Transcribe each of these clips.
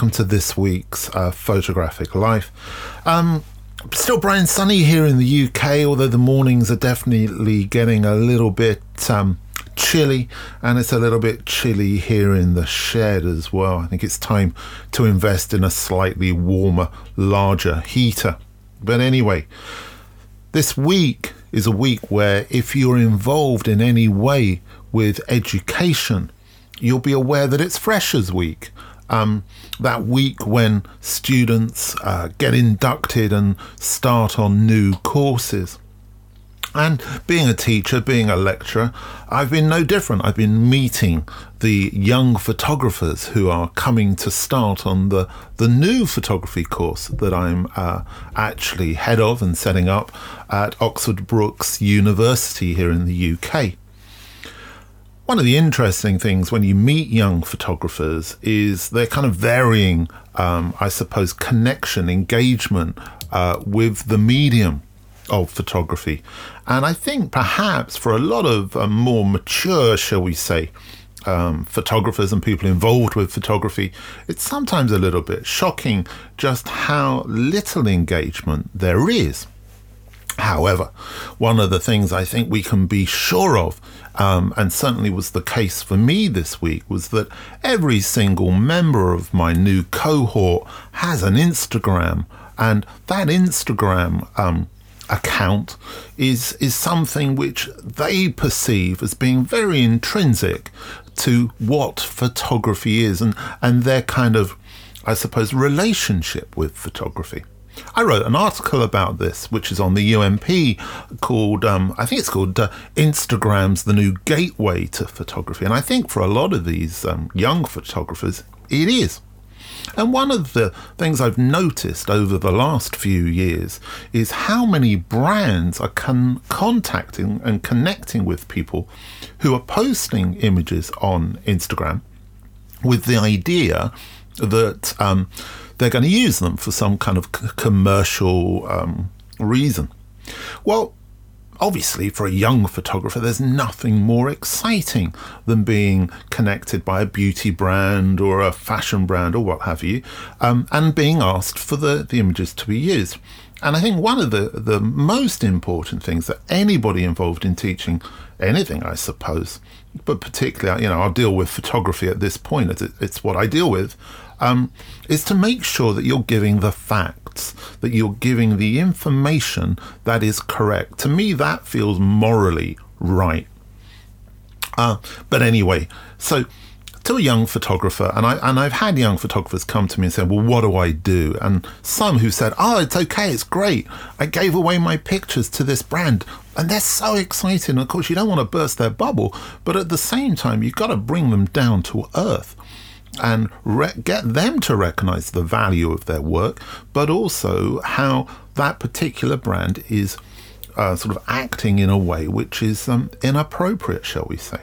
Welcome to this week's uh, Photographic Life. Um, still bright and sunny here in the UK, although the mornings are definitely getting a little bit um, chilly, and it's a little bit chilly here in the shed as well. I think it's time to invest in a slightly warmer, larger heater. But anyway, this week is a week where if you're involved in any way with education, you'll be aware that it's Freshers Week. Um, that week when students uh, get inducted and start on new courses. And being a teacher, being a lecturer, I've been no different. I've been meeting the young photographers who are coming to start on the, the new photography course that I'm uh, actually head of and setting up at Oxford Brookes University here in the UK. One of the interesting things when you meet young photographers is their kind of varying, um, I suppose, connection, engagement uh, with the medium of photography. And I think perhaps for a lot of uh, more mature, shall we say, um, photographers and people involved with photography, it's sometimes a little bit shocking just how little engagement there is. However, one of the things I think we can be sure of um, and certainly was the case for me this week, was that every single member of my new cohort has an Instagram, and that Instagram um, account is is something which they perceive as being very intrinsic to what photography is, and and their kind of, I suppose, relationship with photography. I wrote an article about this, which is on the UNP, called um, I think it's called uh, "Instagram's the New Gateway to Photography," and I think for a lot of these um, young photographers, it is. And one of the things I've noticed over the last few years is how many brands are con- contacting and connecting with people who are posting images on Instagram with the idea that um, they're going to use them for some kind of c- commercial um, reason. Well, obviously, for a young photographer, there's nothing more exciting than being connected by a beauty brand or a fashion brand or what have you, um, and being asked for the, the images to be used. And I think one of the, the most important things that anybody involved in teaching anything, I suppose, but particularly, you know, I'll deal with photography at this point, it's, it's what I deal with, um, is to make sure that you're giving the facts, that you're giving the information that is correct. To me, that feels morally right. Uh, but anyway, so to a young photographer, and I and I've had young photographers come to me and say, "Well, what do I do?" And some who said, "Oh, it's okay, it's great. I gave away my pictures to this brand, and they're so excited." And of course, you don't want to burst their bubble, but at the same time, you've got to bring them down to earth and re- get them to recognize the value of their work, but also how that particular brand is uh, sort of acting in a way which is um, inappropriate, shall we say.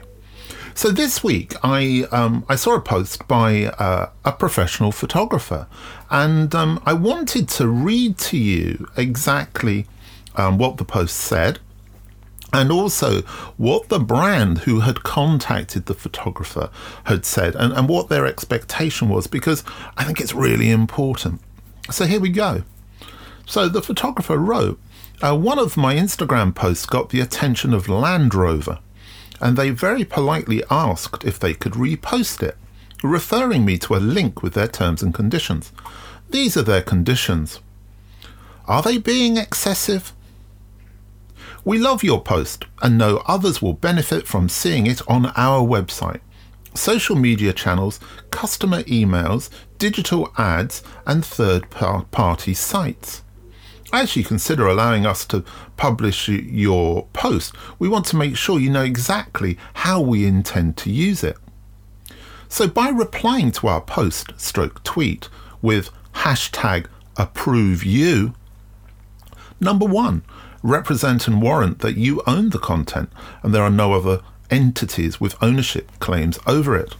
So this week, I um, I saw a post by uh, a professional photographer, and um, I wanted to read to you exactly um, what the post said, and also what the brand who had contacted the photographer had said and, and what their expectation was, because I think it's really important. So here we go. So the photographer wrote, uh, one of my Instagram posts got the attention of Land Rover, and they very politely asked if they could repost it, referring me to a link with their terms and conditions. These are their conditions. Are they being excessive? We love your post and know others will benefit from seeing it on our website. Social media channels, customer emails, digital ads, and third party sites. As you consider allowing us to publish your post, we want to make sure you know exactly how we intend to use it. So by replying to our post stroke tweet with hashtag approve you, number one, represent and warrant that you own the content and there are no other entities with ownership claims over it.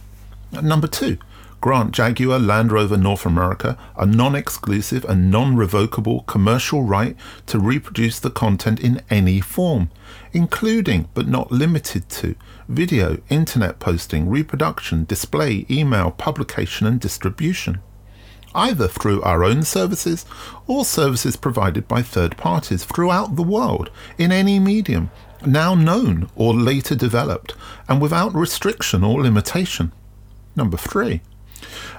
Number two, grant Jaguar Land Rover North America a non exclusive and non revocable commercial right to reproduce the content in any form, including but not limited to video, internet posting, reproduction, display, email, publication, and distribution. Either through our own services or services provided by third parties throughout the world in any medium, now known or later developed, and without restriction or limitation. Number three,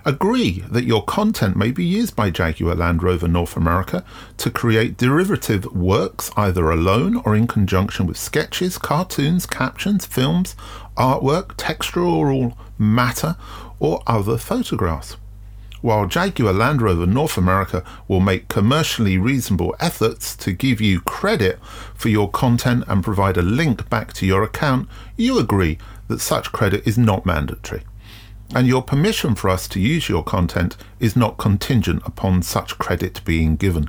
agree that your content may be used by Jaguar Land Rover North America to create derivative works either alone or in conjunction with sketches, cartoons, captions, films, artwork, textual matter, or other photographs. While Jaguar Land Rover North America will make commercially reasonable efforts to give you credit for your content and provide a link back to your account, you agree that such credit is not mandatory and your permission for us to use your content is not contingent upon such credit being given.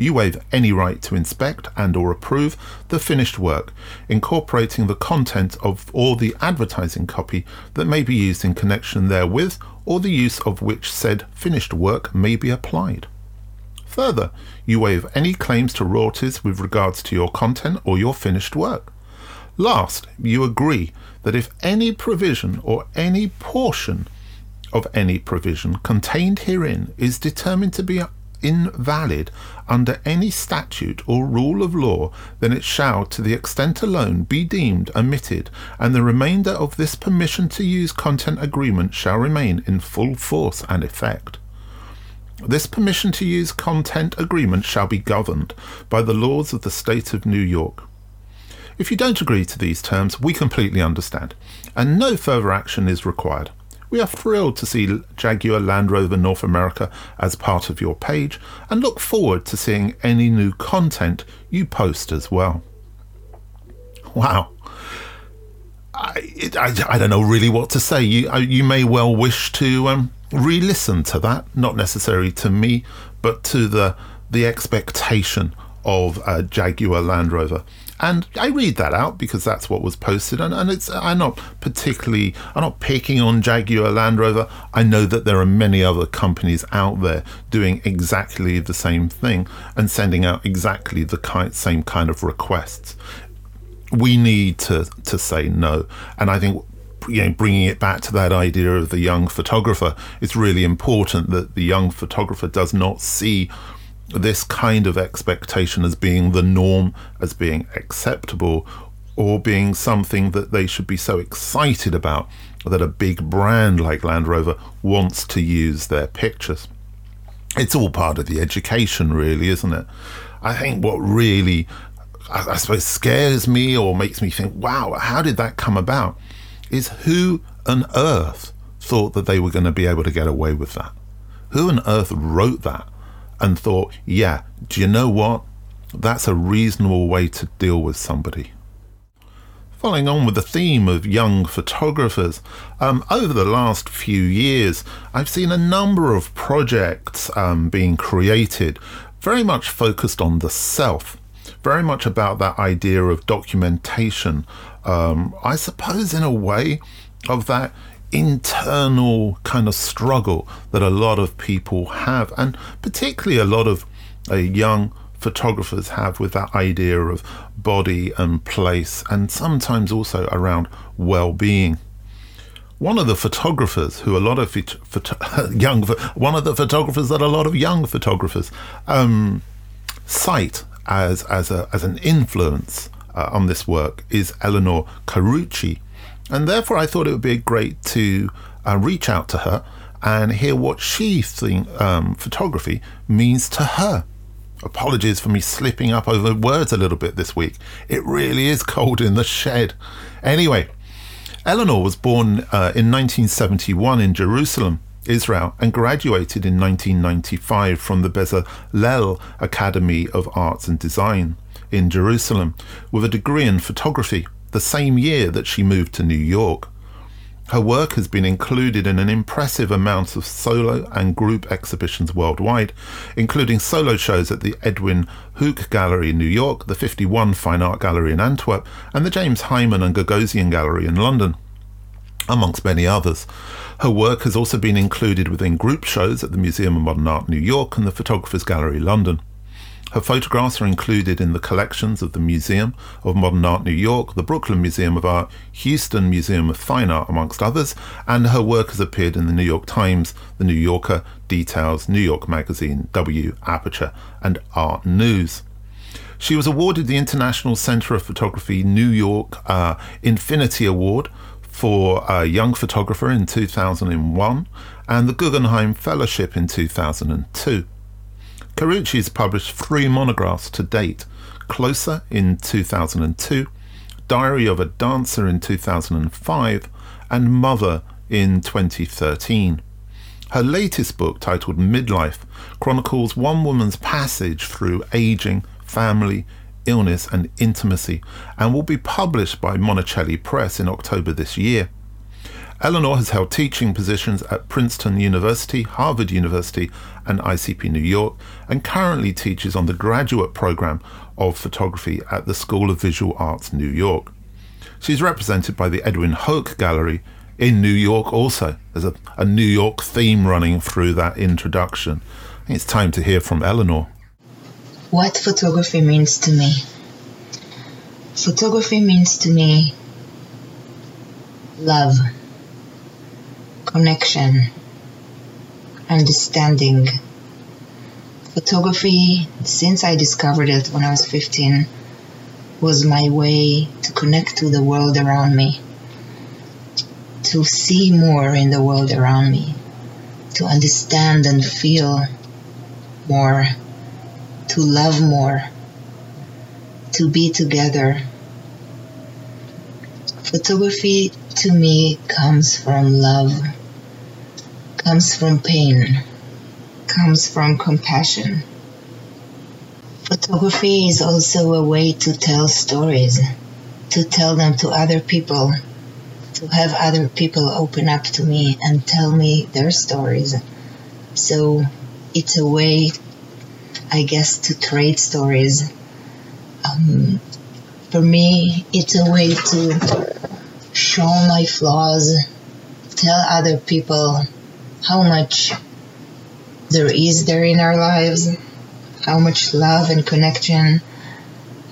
You waive any right to inspect and or approve the finished work, incorporating the content of all the advertising copy that may be used in connection therewith or the use of which said finished work may be applied. Further, you waive any claims to royalties with regards to your content or your finished work. Last, you agree that if any provision or any portion of any provision contained herein is determined to be invalid under any statute or rule of law, then it shall, to the extent alone, be deemed omitted, and the remainder of this permission to use content agreement shall remain in full force and effect. This permission to use content agreement shall be governed by the laws of the state of New York. If you don't agree to these terms, we completely understand, and no further action is required. We are thrilled to see Jaguar Land Rover North America as part of your page and look forward to seeing any new content you post as well. Wow. I, I, I don't know really what to say. You, uh, you may well wish to um, re listen to that, not necessarily to me, but to the, the expectation of a Jaguar Land Rover and I read that out because that's what was posted, and, and it's I'm not particularly I'm not picking on Jaguar Land Rover. I know that there are many other companies out there doing exactly the same thing and sending out exactly the kind, same kind of requests. We need to to say no, and I think you know, bringing it back to that idea of the young photographer, it's really important that the young photographer does not see this kind of expectation as being the norm, as being acceptable, or being something that they should be so excited about that a big brand like Land Rover wants to use their pictures. It's all part of the education, really, isn't it? I think what really, I, I suppose, scares me or makes me think, wow, how did that come about? Is who on earth thought that they were going to be able to get away with that? Who on earth wrote that? And thought, yeah, do you know what? That's a reasonable way to deal with somebody. Following on with the theme of young photographers, um, over the last few years, I've seen a number of projects um, being created, very much focused on the self, very much about that idea of documentation. Um, I suppose, in a way, of that internal kind of struggle that a lot of people have, and particularly a lot of uh, young photographers have with that idea of body and place, and sometimes also around well being. One of the photographers who a lot of photo- young, one of the photographers that a lot of young photographers um, cite as as a as an influence uh, on this work is Elinor Carucci, and therefore, I thought it would be great to uh, reach out to her and hear what she think um, photography means to her. Apologies for me slipping up over words a little bit this week. It really is cold in the shed. Anyway, Elinor was born uh, in 1971 in Jerusalem, Israel, and graduated in 1995 from the Bezalel Academy of Arts and Design in Jerusalem with a degree in photography the same year that she moved to New York. Her work has been included in an impressive amount of solo and group exhibitions worldwide, including solo shows at the Edwynn Houk Gallery in New York, the 51 Fine Art Gallery in Antwerp, and the James Hyman and Gagosian Gallery in London. amongst many others. Her work has also been included within group shows at the Museum of Modern Art New York and the Photographers Gallery London. Her photographs are included in the collections of the Museum of Modern Art New York, the Brooklyn Museum of Art, Houston Museum of Fine Art, amongst others, and her work has appeared in the New York Times, the New Yorker, Details, New York Magazine, W, Aperture, and Art News. She was awarded the International Center of Photography New York uh, Infinity Award for a young photographer in 2001 and the Guggenheim Fellowship in 2002. Carucci has published three monographs to date Closer in 2002, Diary of a Dancer in 2005, and Mother in 2013. Her latest book, titled Midlife, chronicles one woman's passage through aging, family, illness, and intimacy, and will be published by Monacelli Press in October this year. Elinor has held teaching positions at Princeton University, Harvard University, and ICP New York, and currently teaches on the graduate program of photography at the School of Visual Arts New York. She's represented by the Edwynn Houk Gallery in New York also. There's a, a New York theme running through that introduction. it's time to hear from Elinor. What photography means to me. Photography means to me love connection, understanding. Photography, since I discovered it when I was 15, was my way to connect to the world around me, to see more in the world around me, to understand and feel more, to love more, to be together. Photography to me comes from love comes from pain, comes from compassion. Photography is also a way to tell stories, to tell them to other people, to have other people open up to me and tell me their stories. So it's a way, I guess, to trade stories. Um, for me, it's a way to show my flaws, tell other people how much there is there in our lives, how much love and connection,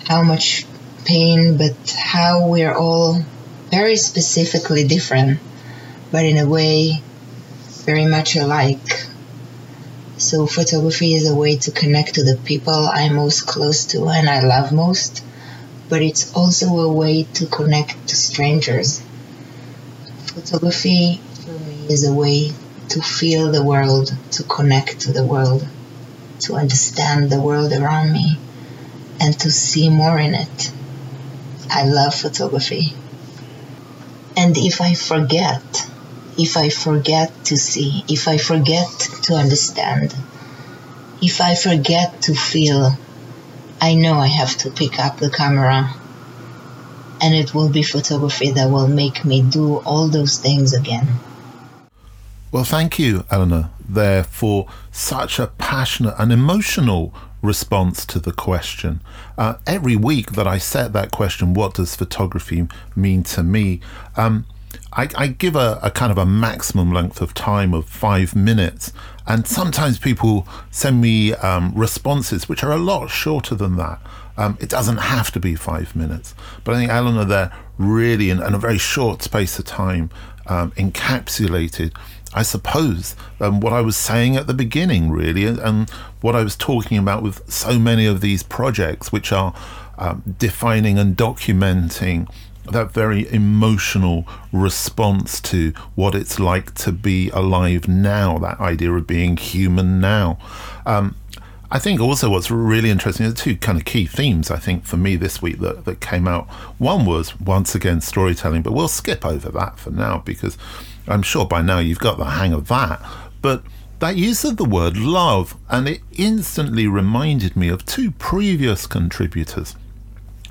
how much pain, but how we're all very specifically different, but in a way very much alike. So, photography is a way to connect to the people I'm most close to and I love most, but it's also a way to connect to strangers. Photography for me is a way to feel the world, to connect to the world, to understand the world around me, and to see more in it. I love photography. And if I forget, if I forget to see, if I forget to understand, if I forget to feel, I know I have to pick up the camera. And it will be photography that will make me do all those things again. Well, thank you, Elinor, there for such a passionate and emotional response to the question. Uh, every week that I set that question, what does photography mean to me? Um, I, I, give a, a, kind of a maximum length of time of five minutes, and sometimes people send me um, responses which are a lot shorter than that. Um, it doesn't have to be five minutes, but I think Elinor there really, in, in a very short space of time, um, encapsulated I suppose, um, what I was saying at the beginning, really, and, and, what I was talking about with so many of these projects, which are um, defining and documenting that very emotional response to what it's like to be alive now, that idea of being human now. Um, I think also what's really interesting are two kind of key themes, I think, for me this week that, that came out. One was, once again, storytelling, but we'll skip over that for now because I'm sure by now you've got the hang of that. But that use of the word love, and it instantly reminded me of two previous contributors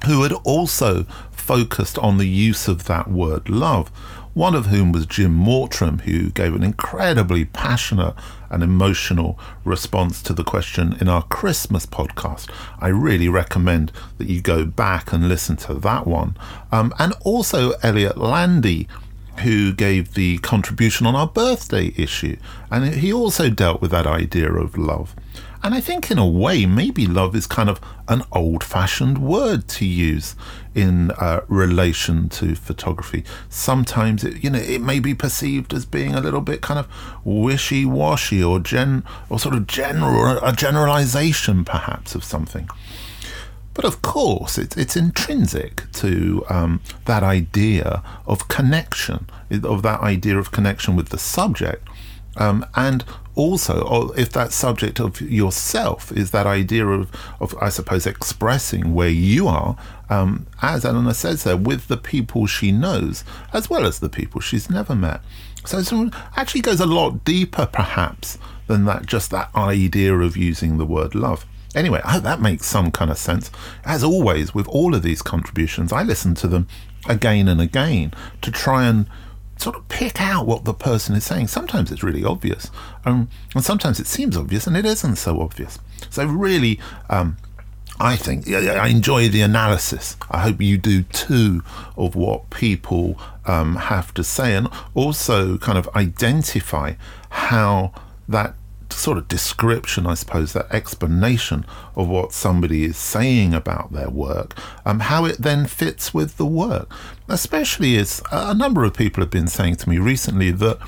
who had also focused on the use of that word love. One of whom was Jim Mortram, who gave an incredibly passionate and emotional response to the question in our Christmas podcast. I really recommend that you go back and listen to that one. Um, and also Elliott Landy, who gave the contribution on our birthday issue, and he also dealt with that idea of love. And I think, in a way, maybe love is kind of an old fashioned word to use in uh, relation to photography. Sometimes, it, you know, it may be perceived as being a little bit kind of wishy washy or, gen- or sort of general, a generalization perhaps of something. But of course, it, it's intrinsic to um, that idea of connection, of that idea of connection with the subject. Um, and also, if that subject of yourself is that idea of, of I suppose, expressing where you are, um, as Elinor says there, with the people she knows, as well as the people she's never met. So it actually goes a lot deeper, perhaps, than that just that idea of using the word love. Anyway, I hope that makes some kind of sense. As always, with all of these contributions, I listen to them again and again to try and sort of pick out what the person is saying. Sometimes it's really obvious, um, and sometimes it seems obvious and it isn't so obvious. So, really, um, I think I enjoy the analysis. I hope you do too of what people um, have to say, and also kind of identify how that sort of description, I suppose, that explanation of what somebody is saying about their work, um, how it then fits with the work. Especially as a number of people have been saying to me recently that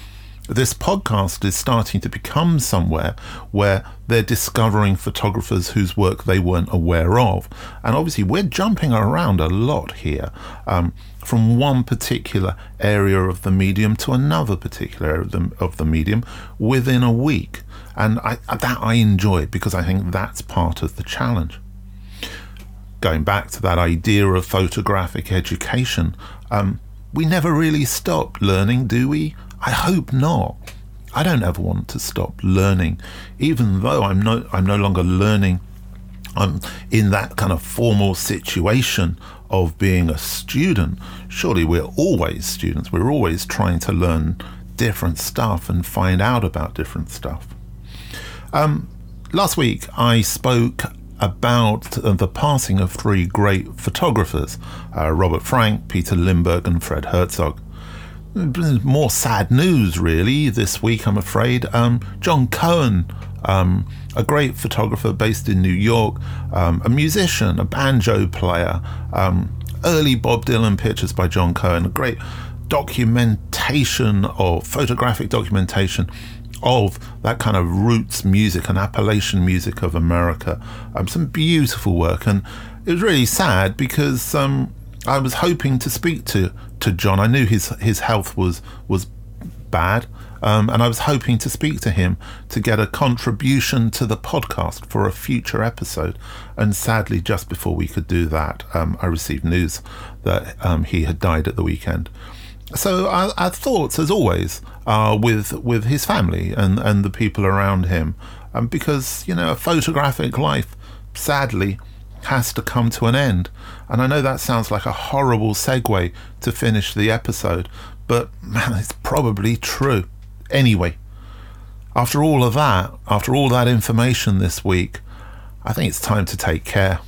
this podcast is starting to become somewhere where they're discovering photographers whose work they weren't aware of. And obviously, we're jumping around a lot here um, from one particular area of the medium to another particular area of the, of the medium within a week. And I, that I enjoy because I think that's part of the challenge. Going back to that idea of photographic education, um, we never really stop learning, do we? I hope not. I don't ever want to stop learning, even though I'm no I'm no longer learning. I'm in that kind of formal situation of being a student. Surely we're always students. We're always trying to learn different stuff and find out about different stuff. Um, last week, I spoke about the passing of three great photographers uh, Robert Frank, Peter Lindbergh, and Fred Herzog. More sad news, really, this week, I'm afraid. Um, John Cohen, um, a great photographer based in New York, um, a musician, a banjo player, um, early Bob Dylan pictures by John Cohen, a great documentation or photographic documentation of that kind of roots music and Appalachian music of America. Um, some beautiful work, and it was really sad because um, I was hoping to speak to to John. I knew his his health was was bad. Um, and I was hoping to speak to him to get a contribution to the podcast for a future episode. And sadly, just before we could do that, um, I received news that um, he had died at the weekend. So our, our thoughts, as always, are with with his family and and the people around him, um, because you know a photographic life, sadly, has to come to an end. And I know that sounds like a horrible segue to finish the episode, but man, it's probably true. Anyway, after all of that, after all that information this week, I think it's time to take care.